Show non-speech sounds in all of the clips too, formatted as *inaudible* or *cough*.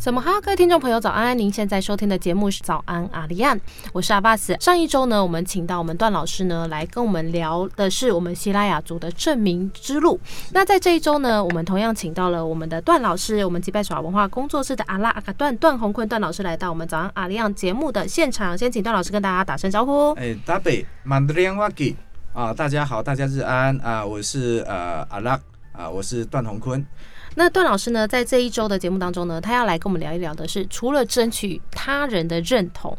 什么哈，各位听众朋友，早安！您现在收听的节目是《早安阿里安》，我是阿巴斯。上一周呢，我们请到我们段老师呢来跟我们聊的是我们希拉雅族的证明之路。那在这一周呢，我们同样请到了我们的段老师，我们吉拜耍文化工作室的阿拉阿卡段段红坤段老师来到我们《早安阿里安》节目的现场。先请段老师跟大家打声招呼。哎，大北曼德连瓦吉啊，大家好，大家日安啊，我是呃阿拉啊，我是段红坤。那段老师呢，在这一周的节目当中呢，他要来跟我们聊一聊的是，除了争取他人的认同。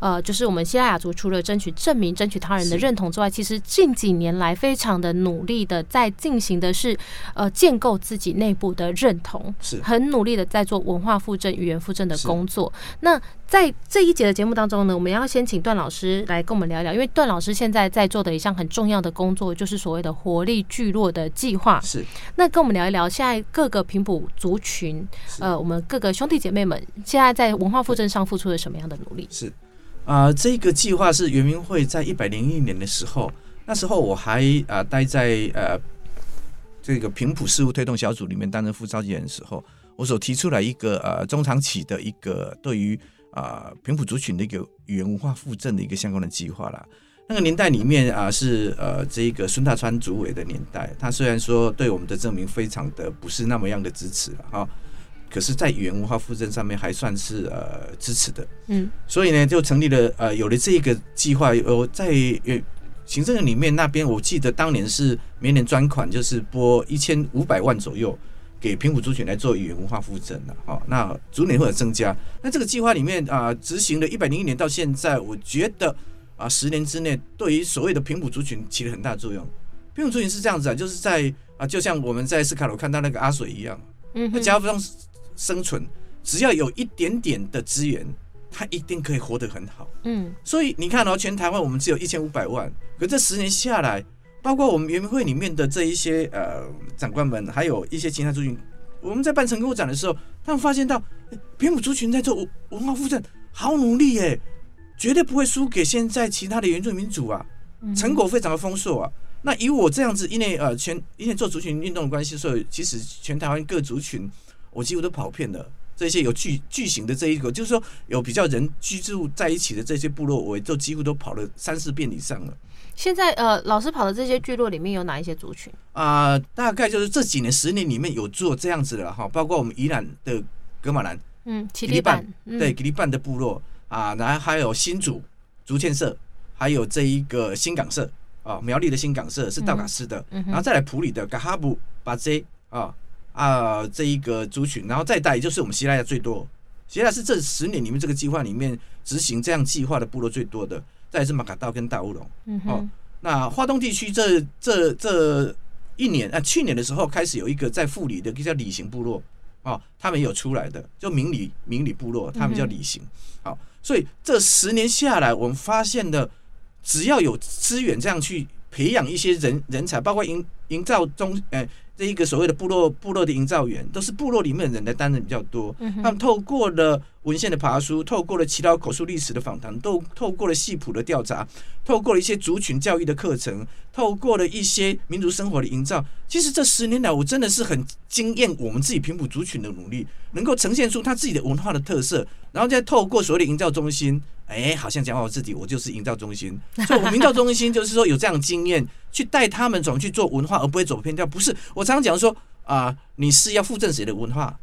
呃，就是我们希腊雅族除了争取证明、争取他人的认同之外，其实近几年来非常的努力的在进行的是，呃，建构自己内部的认同，是很努力的在做文化复振、语言复振的工作。那在这一节的节目当中呢，我们要先请段老师来跟我们聊聊，因为段老师现在在做的一项很重要的工作，就是所谓的活力聚落的计划。是，那跟我们聊一聊，现在各个平埔族群，呃，我们各个兄弟姐妹们，现在在文化复振上付出了什么样的努力？是。啊，这个计划是圆明会在一百零一年的时候，那时候我还啊待在呃这个平埔事务推动小组里面担任副召集人的时候，我所提出来一个呃中长期的一个对于啊平埔族群的一个语言文化复振的一个相关的计划啦。那个年代里面啊是呃这个孙大川主委的年代，他虽然说对我们的证明非常的不是那么样的支持了哈。可是，在语言文化复振上面还算是呃支持的，嗯，所以呢，就成立了呃有了这一个计划。呃，在行政院里面那边，我记得当年是每年专款就是拨一千五百万左右给平埔族群来做语言文化复振的，好，那逐年会有增加。那这个计划里面啊，执行了一百零一年到现在，我觉得啊，十年之内对于所谓的平埔族群起了很大作用。平埔族群是这样子啊，就是在啊，就像我们在斯卡罗看到那个阿水一样，嗯，他加上。生存只要有一点点的资源，他一定可以活得很好。嗯，所以你看哦，全台湾我们只有一千五百万，可这十年下来，包括我们园民会里面的这一些呃长官们，还有一些其他族群，我们在办成果展的时候，他们发现到平埔族群在做文化复振，好努力耶，绝对不会输给现在其他的原住民族啊，成果非常的丰硕啊。那以我这样子，因为呃全因为做族群运动的关系，所以其实全台湾各族群。我几乎都跑遍了这些有巨巨型的这一个，就是说有比较人居住在一起的这些部落，我就几乎都跑了三四遍以上了。现在呃，老师跑的这些聚落里面有哪一些族群啊？大概就是这几年十年里面有做这样子的哈，包括我们宜兰的格马兰，嗯，吉利半，对，吉利半的部落啊，然后还有新竹竹堑社，还有这一个新港社啊，苗栗的新港社是道卡斯的，然后再来普里的嘎哈布巴 Z 啊。啊，这一个族群，然后再大，也就是我们希腊亚最多。希腊是这十年里面这个计划里面执行这样计划的部落最多的，再是马卡道跟大乌龙。嗯哦，那华东地区这这这一年啊，去年的时候开始有一个在富里的叫里行部落哦，他们有出来的，就明里明里部落，他们叫里行。好，所以这十年下来，我们发现的，只要有资源这样去培养一些人人才，包括营营造中，诶。这一个所谓的部落部落的营造员，都是部落里面的人来担任比较多。他们透过了文献的爬书，透过了祈祷口述历史的访谈，都透过了系谱的调查，透过了一些族群教育的课程，透过了一些民族生活的营造。其实这十年来，我真的是很惊艳我们自己平埔族群的努力，能够呈现出他自己的文化的特色，然后再透过所谓的营造中心。哎，好像讲我自己，我就是营造中心，所以我营造中心就是说有这样经验，去带他们怎么去做文化，而不会走偏掉。不是我常常讲说啊，你是要附赠谁的文化，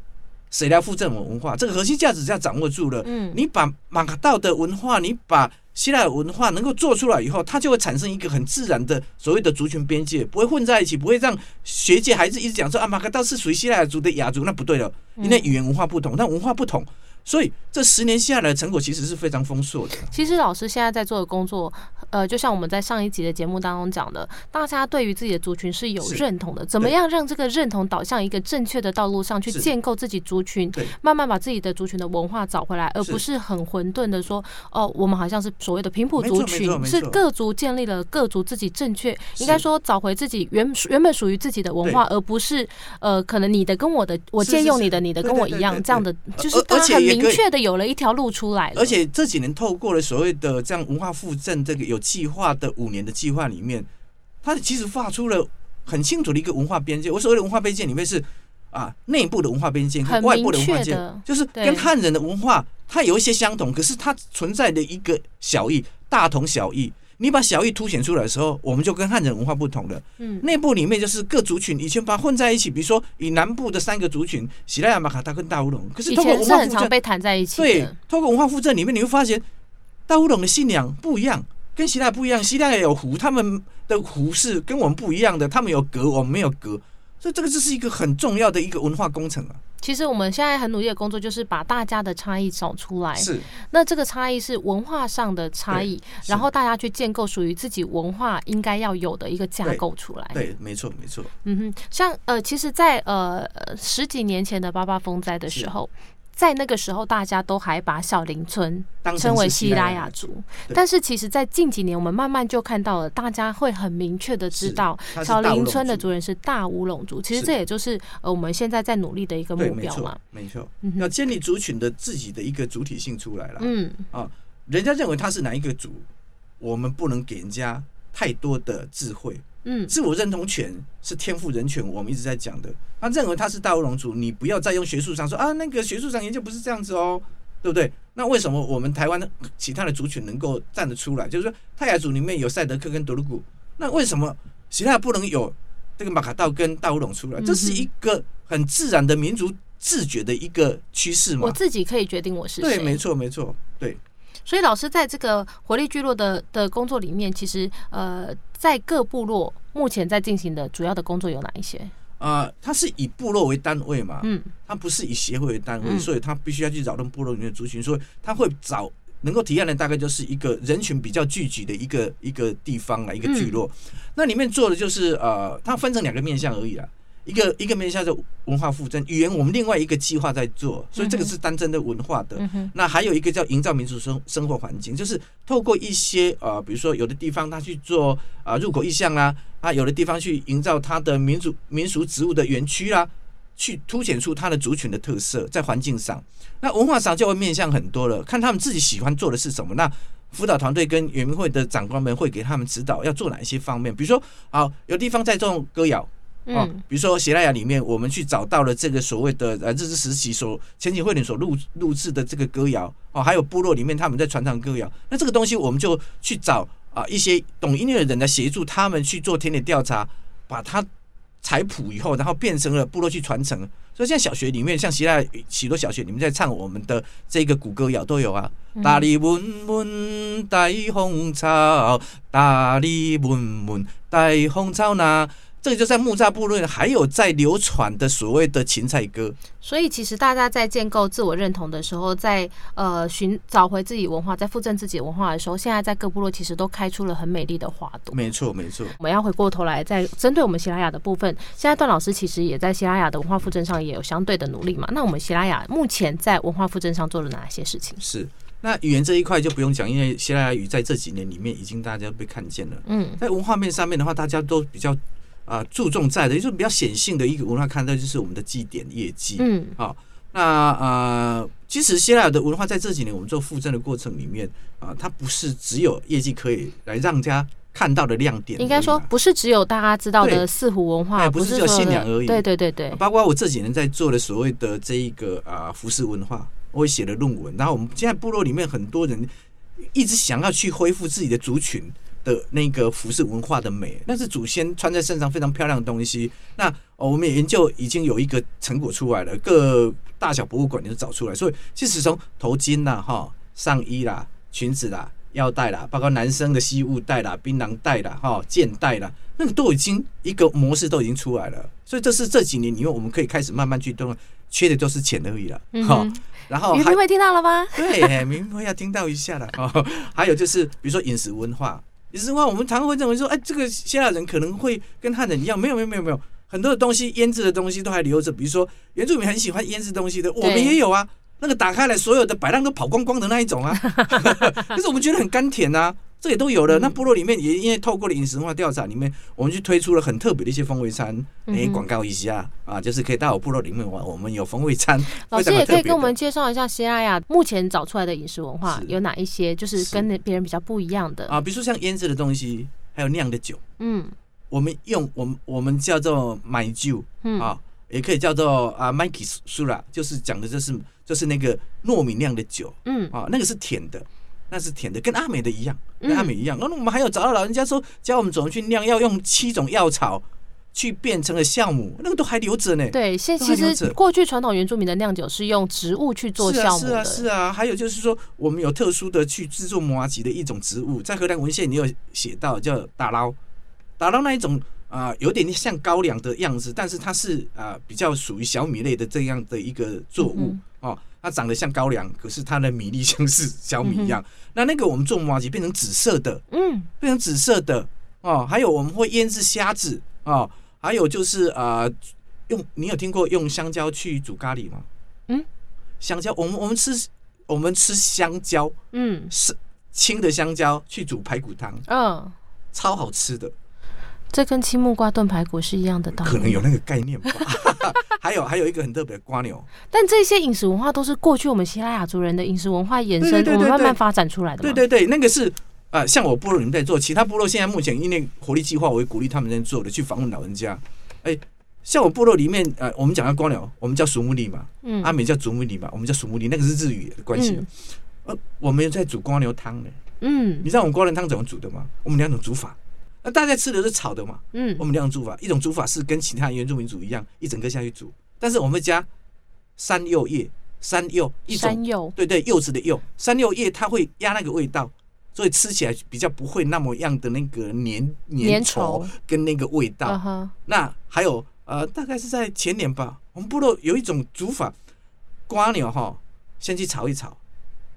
谁来附赠我文化？这个核心价值要掌握住了。嗯，你把马卡道的文化，你把希腊文化能够做出来以后，它就会产生一个很自然的所谓的族群边界，不会混在一起，不会让学界孩子一直讲说啊，马卡道是属于希腊族的雅族，那不对了，因为语言文化不同，但文化不同。所以这十年下来的成果其实是非常丰硕的。其实老师现在在做的工作，呃，就像我们在上一集的节目当中讲的，大家对于自己的族群是有认同的。怎么样让这个认同导向一个正确的道路上去建构自己族群，慢慢把自己的族群的文化找回来，而不是很混沌的说，哦，我们好像是所谓的平埔族群，是各族建立了各族自己正确，应该说找回自己原原本属于自己的文化，而不是呃，可能你的跟我的，我借用你的，你的跟我一样这样的，就是而且。明确的有了一条路出来，而且这几年透过了所谓的这样文化复振这个有计划的五年的计划里面，它其实画出了很清楚的一个文化边界。我所谓的文化边界里面是啊内部的文化边界和外部的文化边界，就是跟汉人的文化它有一些相同，可是它存在的一个小异，大同小异。你把小异凸显出来的时候，我们就跟汉人文化不同了。嗯，内部里面就是各族群以前把混在一起，比如说以南部的三个族群，喜拉雅、马卡达跟大乌龙，可是通过文化很常被谈在一起。对，通过文化附赠里面，你会发现大乌龙的信仰不一样，跟希腊不一样。希腊也有湖，他们的湖是跟我们不一样的，他们有隔，我们没有隔，所以这个就是一个很重要的一个文化工程啊。其实我们现在很努力的工作，就是把大家的差异找出来。是，那这个差异是文化上的差异，然后大家去建构属于自己文化应该要有的一个架构出来。对，没错，没错。嗯哼，像呃，其实，在呃十几年前的八八风灾的时候。在那个时候，大家都还把小林村称为西拉雅族，但是其实，在近几年，我们慢慢就看到了，大家会很明确的知道，小林村的族人是大乌龙族。其实这也就是呃我们现在在努力的一个目标嘛。没错，要建立族群的自己的一个主体性出来了。嗯啊，人家认为他是哪一个族，我们不能给人家太多的智慧。嗯，自我认同权是天赋人权，我们一直在讲的。他认为他是大乌龙族，你不要再用学术上说啊，那个学术上研究不是这样子哦，对不对？那为什么我们台湾的其他的族群能够站得出来？就是说泰雅族里面有赛德克跟德鲁古，那为什么其他不能有这个马卡道跟大乌龙出来？这是一个很自然的民族自觉的一个趋势嘛？我自己可以决定我是谁。对，没错，没错，对。所以老师在这个活力聚落的的工作里面，其实呃，在各部落目前在进行的主要的工作有哪一些？呃，它是以部落为单位嘛，嗯，它不是以协会为单位，所以它必须要去扰动部落里面的族群，所以它会找能够体验的大概就是一个人群比较聚集的一个一个地方啊，一个聚落。那里面做的就是呃，它分成两个面向而已啦。一个一个面向的文化复振语言，我们另外一个计划在做，所以这个是单针的文化的。那还有一个叫营造民族生生活环境，就是透过一些呃，比如说有的地方他去做啊入口意向啦，啊有的地方去营造它的民族民俗植物的园区啦，去凸显出它的族群的特色，在环境上，那文化上就会面向很多了，看他们自己喜欢做的是什么。那辅导团队跟圆明会的长官们会给他们指导要做哪一些方面，比如说啊有地方在种歌谣。哦，比如说喜拉雅里面，我们去找到了这个所谓的呃日治时期所前景会里所录录制的这个歌谣哦，还有部落里面他们在传唱歌谣，那这个东西我们就去找啊一些懂音乐的人来协助他们去做田野调查，把它采谱以后，然后变成了部落去传承。所以现在小学里面，像希腊许多小学里面在唱我们的这个古歌谣都有啊，大地温温带红草，大地温温带红草呐。这个就在木栅部落还有在流传的所谓的芹菜歌，所以其实大家在建构自我认同的时候，在呃寻找回自己文化，在复振自己文化的时候，现在在各部落其实都开出了很美丽的花朵。没错，没错。我们要回过头来，在针对我们希拉雅的部分，现在段老师其实也在希拉雅的文化复振上也有相对的努力嘛。那我们希拉雅目前在文化复振上做了哪些事情？是，那语言这一块就不用讲，因为希拉雅语在这几年里面已经大家被看见了。嗯，在文化面上面的话，大家都比较。啊，注重在的，就是比较显性的一个文化，看待就是我们的祭典业绩。嗯，好，那呃，其实希腊的文化在这几年我们做复振的过程里面啊，它不是只有业绩可以来让家看到的亮点。应该说，不是只有大家知道的四湖文化，不是只有信仰而已。对对对对，包括我这几年在做的所谓的这一个啊服饰文化，我也写的论文。然后我们现在部落里面很多人一直想要去恢复自己的族群。的那个服饰文化的美，那是祖先穿在身上非常漂亮的东西。那我们也研究已经有一个成果出来了，各大小博物馆都找出来。所以，其实从头巾啦、哈上衣啦、裙子啦、腰带啦，包括男生的西物带啦、槟榔带啦、哈剑带啦，那个都已经一个模式都已经出来了。所以，这是这几年，因为我们可以开始慢慢去动，缺的都是钱而已了。哈，然后明会听到了吗？对，明会要听到一下了。哦，还有就是，比如说饮食文化。也是话，我们常常会认为说，哎，这个希腊人可能会跟汉人一样，没有，没有，没有，没有，很多的东西腌制的东西都还留着。比如说，原住民很喜欢腌制东西的，我们也有啊。那个打开来，所有的摆浪都跑光光的那一种啊。*laughs* 可是我们觉得很甘甜啊。这也都有了。那部落里面也因为透过了饮食文化调查里面，我们去推出了很特别的一些风味餐，哎，广告一下啊，就是可以到我部落里面玩。我们有风味餐。老师也可以跟我们介绍一下西拉雅目前找出来的饮食文化有哪一些，就是跟别人比较不一样的啊。比如说像腌制的东西，还有酿的酒。嗯，我们用我们我们叫做买酒啊。也可以叫做啊 m i k e s u r a 就是讲的就是就是那个糯米酿的酒，嗯啊，那个是甜的，那是甜的，跟阿美的一样，跟阿美一样。那我们还有找到老人家说教我们怎么去酿，要用七种药草去变成了酵母，那个都还留着呢。对，现其实过去传统原住民的酿酒是用植物去做酵母的，是啊，是啊。还有就是说，我们有特殊的去制作摩吉的一种植物，在荷兰文献你有写到叫打捞，打捞那一种。啊，有点像高粱的样子，但是它是啊比较属于小米类的这样的一个作物哦，它长得像高粱，可是它的米粒像是小米一样。那那个我们做麻吉变成紫色的，嗯，变成紫色的哦。还有我们会腌制虾子哦，还有就是呃，用你有听过用香蕉去煮咖喱吗？嗯，香蕉，我们我们吃我们吃香蕉，嗯，是青的香蕉去煮排骨汤，嗯，超好吃的。这跟青木瓜炖排骨是一样的道理，可能有那个概念吧。*laughs* 还有还有一个很特别的瓜牛，但这些饮食文化都是过去我们西拉雅族人的饮食文化延伸，我们慢慢发展出来的。对对对，那个是啊，像我部落里面在做，其他部落现在目前因为活力计划，我会鼓励他们在做的，去访问老人家。哎，像我部落里面，呃，我们讲到瓜牛，我们叫熟木里嘛，嗯，阿美叫竹木里嘛，我们叫熟木里，那个是日语的关系。呃，我们在煮瓜牛汤呢，嗯，你知道我们瓜牛汤怎么煮的吗？我们两种煮法。那大家吃的是炒的嘛？嗯，我们两种煮法，一种煮法是跟其他原住民煮一样，一整个下去煮，但是我们加山柚叶，山柚一种，山柚，对对，柚子的柚，山柚叶它会压那个味道，所以吃起来比较不会那么样的那个粘粘稠跟那个味道。那还有呃，大概是在前年吧，我们部落有一种煮法，瓜牛哈，先去炒一炒，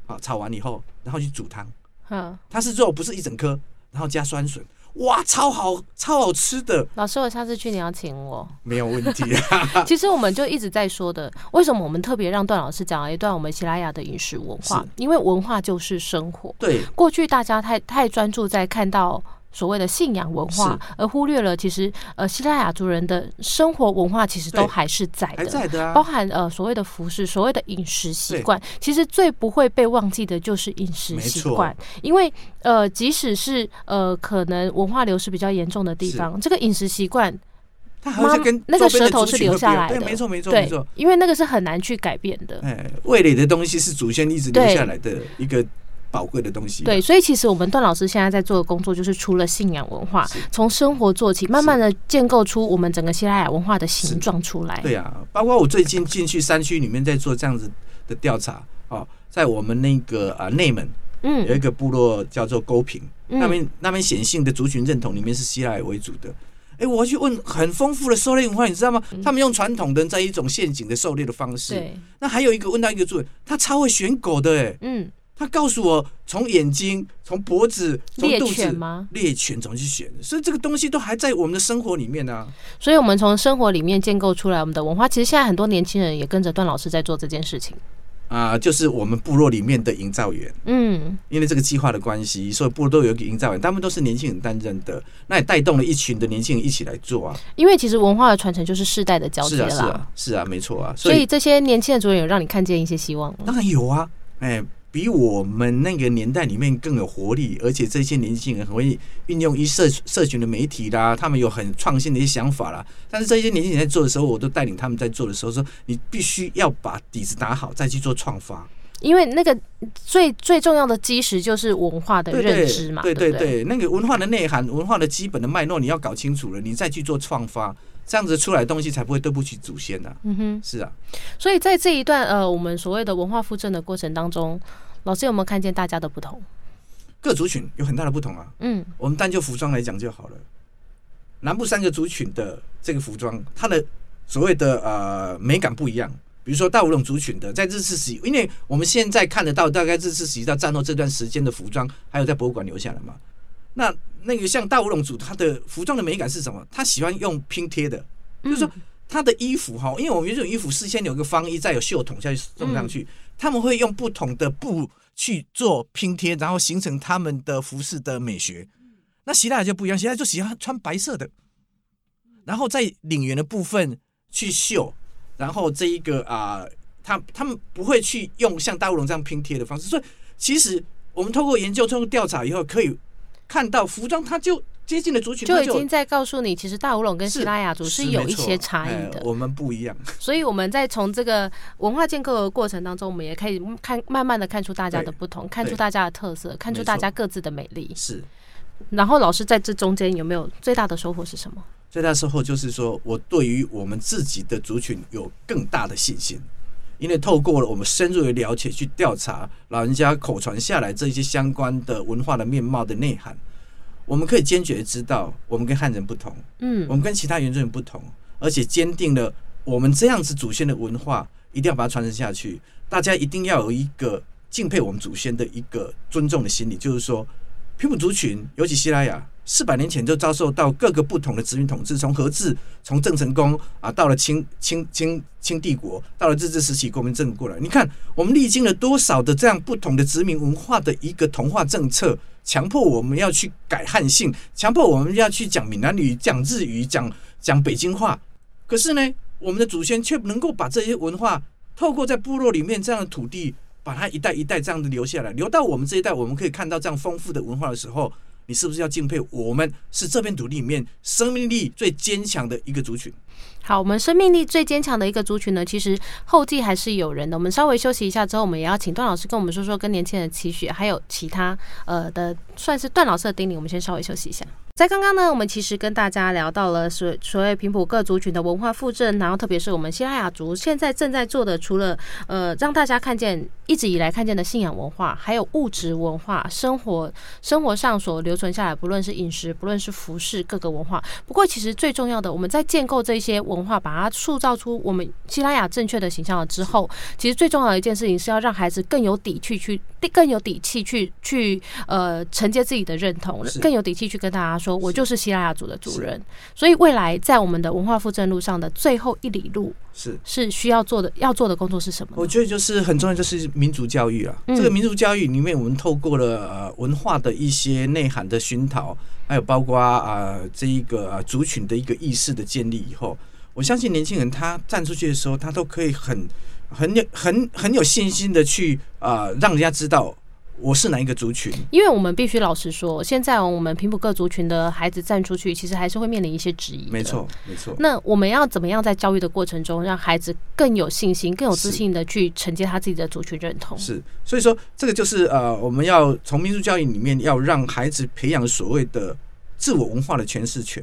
好，炒完以后，然后去煮汤，嗯，它是肉，不是一整颗，然后加酸笋。哇，超好，超好吃的！老师，我下次去你要请我，没有问题。啊 *laughs* *laughs* 其实我们就一直在说的，为什么我们特别让段老师讲了一段我们喜拉雅的饮食文化？因为文化就是生活。对，过去大家太太专注在看到。所谓的信仰文化，而忽略了其实呃，希腊雅族人的生活文化其实都还是在的，在的，包含呃所谓的服饰、所谓的饮食习惯，其实最不会被忘记的就是饮食习惯，因为呃，即使是呃可能文化流失比较严重的地方，这个饮食习惯，它还是跟那个舌头是留下来的，没错没错没错，因为那个是很难去改变的，哎，味蕾的东西是祖先一直留下来的一个。宝贵的东西。对，所以其实我们段老师现在在做的工作，就是除了信仰文化，从生活做起，慢慢的建构出我们整个希腊雅文化的形状出来。对啊，包括我最近进去山区里面在做这样子的调查哦，在我们那个啊内门，嗯，有一个部落叫做沟平，那边那边显性的族群认同里面是希腊为主的。哎，我去问很丰富的狩猎文化，你知道吗？他们用传统的在一种陷阱的狩猎的方式。那还有一个问到一个主人，他超会选狗的，哎，嗯。他告诉我，从眼睛、从脖子、从肚子吗？猎犬怎么去选？所以这个东西都还在我们的生活里面呢。所以，我们从生活里面建构出来我们的文化。其实现在很多年轻人也跟着段老师在做这件事情。啊，就是我们部落里面的营造员。嗯，因为这个计划的关系，所以部落都有一个营造员，他们都是年轻人担任的，那也带动了一群的年轻人一起来做啊。因为其实文化的传承就是世代的交接啦。是啊，是啊，没错啊。所以这些年轻的主人有让你看见一些希望吗？当然有啊，哎。比我们那个年代里面更有活力，而且这些年轻人很会运用一社社群的媒体啦，他们有很创新的一些想法啦。但是这些年轻人在做的时候，我都带领他们在做的时候说：你必须要把底子打好，再去做创发。因为那个最最重要的基石就是文化的认知嘛，对对对，那个文化的内涵、文化的基本的脉络，你要搞清楚了，你再去做创发，这样子出来的东西才不会对不起祖先呐。嗯哼，是啊。所以在这一段呃，我们所谓的文化复振的过程当中。老师有没有看见大家的不同？各族群有很大的不同啊。嗯，我们单就服装来讲就好了。南部三个族群的这个服装，它的所谓的呃美感不一样。比如说大五龙族群的，在日治时期，因为我们现在看得到大概日治时期到战后这段时间的服装，还有在博物馆留下来嘛。那那个像大五龙族，他的服装的美感是什么？他喜欢用拼贴的，就是说他的衣服哈，因为我们这种衣服事先有个方衣，再有袖筒下去送上去。他们会用不同的布去做拼贴，然后形成他们的服饰的美学。那希腊就不一样，希腊就喜欢穿白色的，然后在领缘的部分去绣，然后这一个啊，他他们不会去用像大乌龙这样拼贴的方式。所以其实我们透过研究、通过调查以后，可以看到服装它就接近的族群，就已经在告诉你，其实大乌龙跟西拉雅族是有一些差异的。我们不一样，所以我们在从这个文化建构的过程当中，我们也可以看慢慢的看出大家的不同，看出大家的特色，看出大家各自的美丽。是。然后老师在这中间有没有最大的收获是什么？最大收获就是说我对于我们自己的族群有更大的信心。因为透过了我们深入的了解，去调查老人家口传下来这些相关的文化的面貌的内涵，我们可以坚决知道，我们跟汉人不同，嗯，我们跟其他原住民不同，而且坚定了我们这样子祖先的文化一定要把它传承下去。大家一定要有一个敬佩我们祖先的一个尊重的心理，就是说，平埔族群，尤其西拉雅。四百年前就遭受到各个不同的殖民统治，从和治，从郑成功啊，到了清清清清帝国，到了日治时期国民政府过来。你看，我们历经了多少的这样不同的殖民文化的一个同化政策，强迫我们要去改汉姓，强迫我们要去讲闽南语、讲日语、讲讲北京话。可是呢，我们的祖先却能够把这些文化透过在部落里面这样的土地，把它一代一代这样的留下来，留到我们这一代，我们可以看到这样丰富的文化的时候。你是不是要敬佩我们是这片土地里面生命力最坚强的一个族群？好，我们生命力最坚强的一个族群呢，其实后继还是有人的。我们稍微休息一下之后，我们也要请段老师跟我们说说跟年轻人的期许，还有其他呃的算是段老师的叮咛。我们先稍微休息一下。在刚刚呢，我们其实跟大家聊到了所所谓平埔各族群的文化复振，然后特别是我们西拉雅族现在正在做的，除了呃让大家看见一直以来看见的信仰文化，还有物质文化生活生活上所留存下来，不论是饮食，不论是服饰，各个文化。不过其实最重要的，我们在建构这些文化，把它塑造出我们西拉雅正确的形象了之后，其实最重要的一件事情是要让孩子更有底气去，更有底气去去呃承接自己的认同，更有底气去跟大家。说我就是希腊雅族的主人，所以未来在我们的文化复振路上的最后一里路是是需要做的，要做的工作是什么？我觉得就是很重要，就是民族教育啊。这个民族教育里面，我们透过了呃文化的一些内涵的熏陶，还有包括啊这一个族群的一个意识的建立以后，我相信年轻人他站出去的时候，他都可以很很有很很有信心的去啊让人家知道。我是哪一个族群？因为我们必须老实说，现在我们平埔各族群的孩子站出去，其实还是会面临一些质疑。没错，没错。那我们要怎么样在教育的过程中，让孩子更有信心、更有自信的去承接他自己的族群认同？是，所以说这个就是呃，我们要从民族教育里面要让孩子培养所谓的自我文化的诠释权。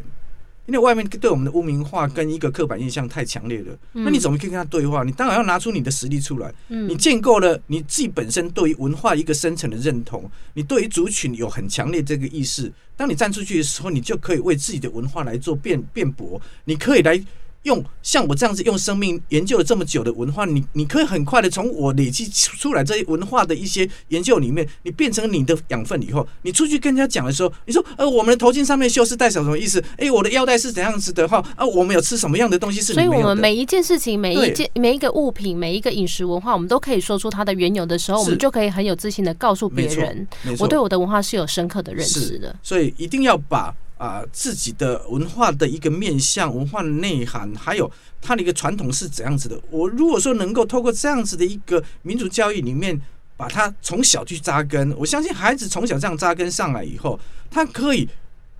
因为外面对我们的污名化跟一个刻板印象太强烈了，那你怎么可以跟他对话？你当然要拿出你的实力出来。你建构了你自己本身对于文化一个深层的认同，你对于族群有很强烈这个意识。当你站出去的时候，你就可以为自己的文化来做辩辩驳，你可以来。用像我这样子用生命研究了这么久的文化，你你可以很快的从我累积出来这些文化的一些研究里面，你变成你的养分以后，你出去跟人家讲的时候，你说呃我们的头巾上面绣是代表什么意思？哎，我的腰带是怎样子的话啊，我们有吃什么样的东西是？所以我们每一件事情、每一件、每一个物品、每一个饮食文化，我们都可以说出它的缘由的时候，我们就可以很有自信的告诉别人，我对我的文化是有深刻的认识的。所以一定要把。啊，自己的文化的一个面向、文化的内涵，还有它的一个传统是怎样子的？我如果说能够透过这样子的一个民族教育里面，把它从小去扎根，我相信孩子从小这样扎根上来以后，他可以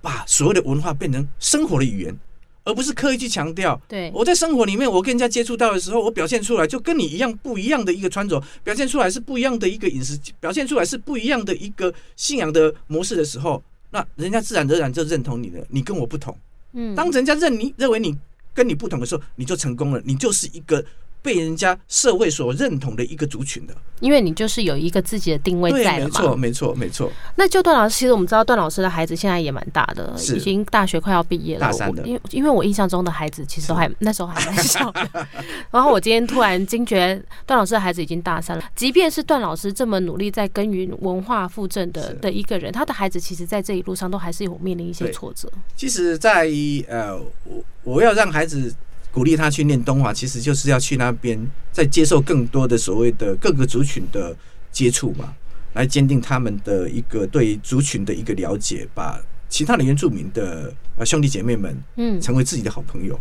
把所有的文化变成生活的语言，而不是刻意去强调。对，我在生活里面，我跟人家接触到的时候，我表现出来就跟你一样不一样的一个穿着，表现出来是不一样的一个饮食，表现出来是不一样的一个信仰的模式的时候。那人家自然而然就认同你了，你跟我不同。嗯，当人家认你认为你跟你不同的时候，你就成功了，你就是一个。被人家社会所认同的一个族群的，因为你就是有一个自己的定位在嘛。没错，没错，没错。那就段老师，其实我们知道段老师的孩子现在也蛮大的，已经大学快要毕业了。大三的，因为因为我印象中的孩子其实都还那时候还蛮小的。*laughs* 然后我今天突然惊觉，段老师的孩子已经大三了。即便是段老师这么努力在耕耘文化复振的的一个人，他的孩子其实在这一路上都还是有面临一些挫折。其实，在呃，我我要让孩子。鼓励他去念东华，其实就是要去那边再接受更多的所谓的各个族群的接触嘛，来坚定他们的一个对族群的一个了解，把其他的原住民的啊兄弟姐妹们，嗯，成为自己的好朋友，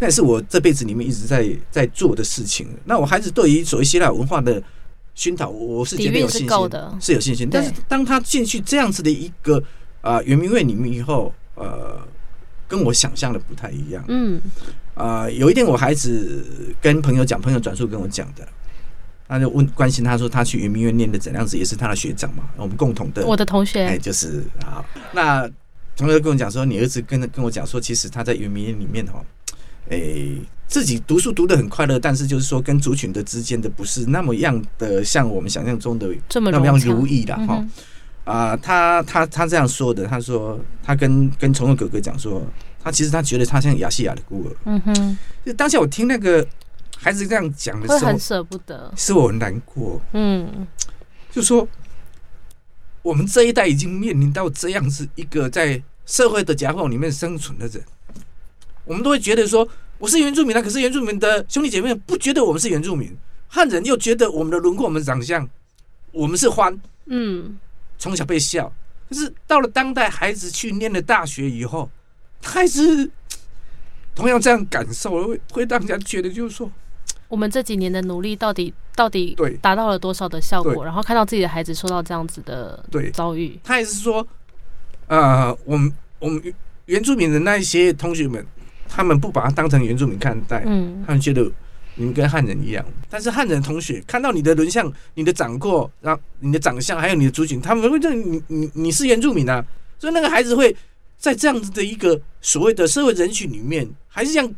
那也是我这辈子里面一直在在做的事情。那我孩子对于所谓希腊文化的熏陶，我是觉得有信心，是有信心。但是当他进去这样子的一个啊圆明园里面以后，呃，跟我想象的不太一样。嗯，啊，有一天我孩子跟朋友讲，朋友转述跟我讲的，他就问关心他说他去圆明园念的怎样子，也是他的学长嘛，我们共同的。我的同学，哎，就是啊，那同学跟我讲说，你儿子跟跟我讲说，其实他在圆明园里面哈，哎，自己读书读得很快乐，但是就是说跟族群的之间的不是那么样的像我们想象中的这么那么样如意的哈。啊，他他他这样说的，他说他跟跟虫虫哥哥讲说，他其实他觉得他像亚细亚的孤儿。嗯哼，就当下我听那个孩子这样讲的时候，很舍不得，是我很难过。嗯，就说我们这一代已经面临到这样子一个在社会的夹缝里面生存的人，我们都会觉得说我是原住民啊，可是原住民的兄弟姐妹不觉得我们是原住民，汉人又觉得我们的轮廓、我们长相，我们是欢。嗯。从小被笑，可是到了当代，孩子去念了大学以后，他还是同样这样感受，会会让人家觉得就是说，我们这几年的努力到底到底对达到了多少的效果？然后看到自己的孩子受到这样子的对遭遇，他也是说，呃，我们我们原住民的那一些同学们，他们不把他当成原住民看待，嗯，他们觉得。你们跟汉人一样，但是汉人同学看到你的轮相、你的掌过，然后你的长相，还有你的族群，他们会认你你你是原住民啊。所以那个孩子会在这样子的一个所谓的社会人群里面，还是像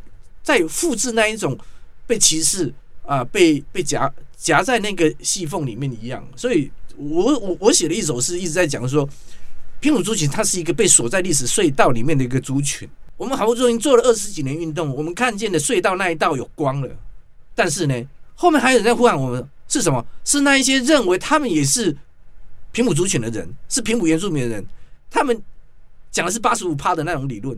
在复制那一种被歧视啊、被被夹夹在那个细缝里面一样。所以我我我写了一首诗，一直在讲说，平埔族群它是一个被锁在历史隧道里面的一个族群。我们好不容易做了二十几年运动，我们看见的隧道那一道有光了。但是呢，后面还有人在呼喊我们，是什么？是那一些认为他们也是平埔族群的人，是平埔原住民的人，他们讲的是八十五趴的那种理论，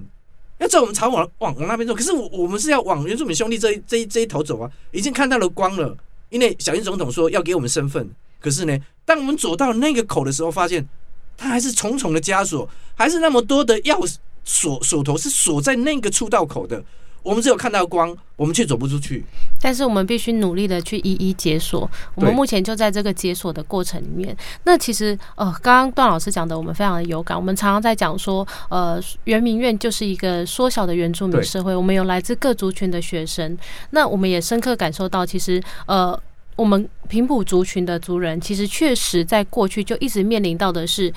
要在我们朝往往往那边走。可是我我们是要往原住民兄弟这一这一这一头走啊！已经看到了光了，因为小英总统说要给我们身份。可是呢，当我们走到那个口的时候，发现他还是重重的枷锁，还是那么多的钥匙锁锁头是锁在那个出道口的。我们只有看到光，我们却走不出去。但是我们必须努力的去一一解锁。我们目前就在这个解锁的过程里面。那其实，呃，刚刚段老师讲的，我们非常的有感。我们常常在讲说，呃，圆明园就是一个缩小的原住民社会。我们有来自各族群的学生。那我们也深刻感受到，其实，呃，我们平埔族群的族人，其实确实在过去就一直面临到的是。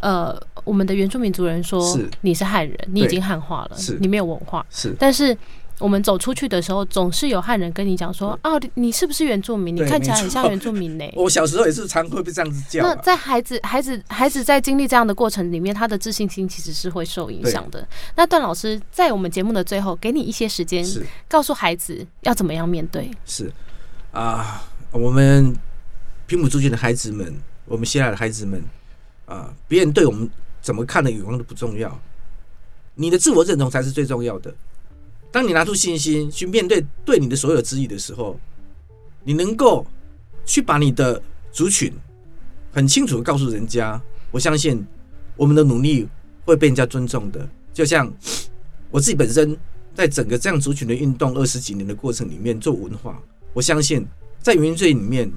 呃，我们的原住民族人说你是汉人，你已经汉化了，你没有文化。是，但是我们走出去的时候，总是有汉人跟你讲说：“哦，你是不是原住民？你看起来很像原住民呢。*laughs* ”我小时候也是常会被这样子叫。那在孩子、孩子、孩子在经历这样的过程里面，他的自信心其实是会受影响的。那段老师在我们节目的最后，给你一些时间，告诉孩子要怎么样面对。是啊，我们平埔族群的孩子们，我们现在的孩子们。啊，别人对我们怎么看的眼光都不重要，你的自我认同才是最重要的。当你拿出信心去面对对你的所有质疑的时候，你能够去把你的族群很清楚的告诉人家，我相信我们的努力会被人家尊重的。就像我自己本身在整个这样族群的运动二十几年的过程里面做文化，我相信在原罪里面，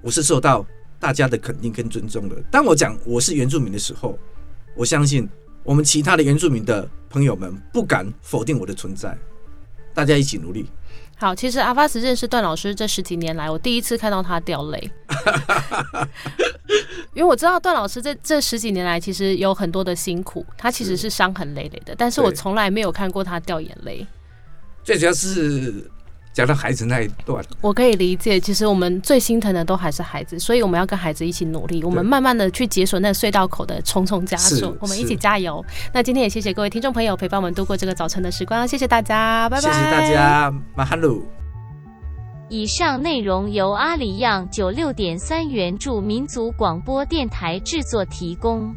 我是受到。大家的肯定跟尊重的。当我讲我是原住民的时候，我相信我们其他的原住民的朋友们不敢否定我的存在。大家一起努力。好，其实阿发斯认识段老师这十几年来，我第一次看到他掉泪，*laughs* 因为我知道段老师这这十几年来其实有很多的辛苦，他其实是伤痕累累的，但是我从来没有看过他掉眼泪。最主要是。讲到孩子那一段，我可以理解。其实我们最心疼的都还是孩子，所以我们要跟孩子一起努力。我们慢慢的去解锁那隧道口的重重枷锁，我们一起加油。那今天也谢谢各位听众朋友陪伴我们度过这个早晨的时光，谢谢大家，拜拜。谢谢大家，马哈鲁。以上内容由阿里样九六点三原著民族广播电台制作提供。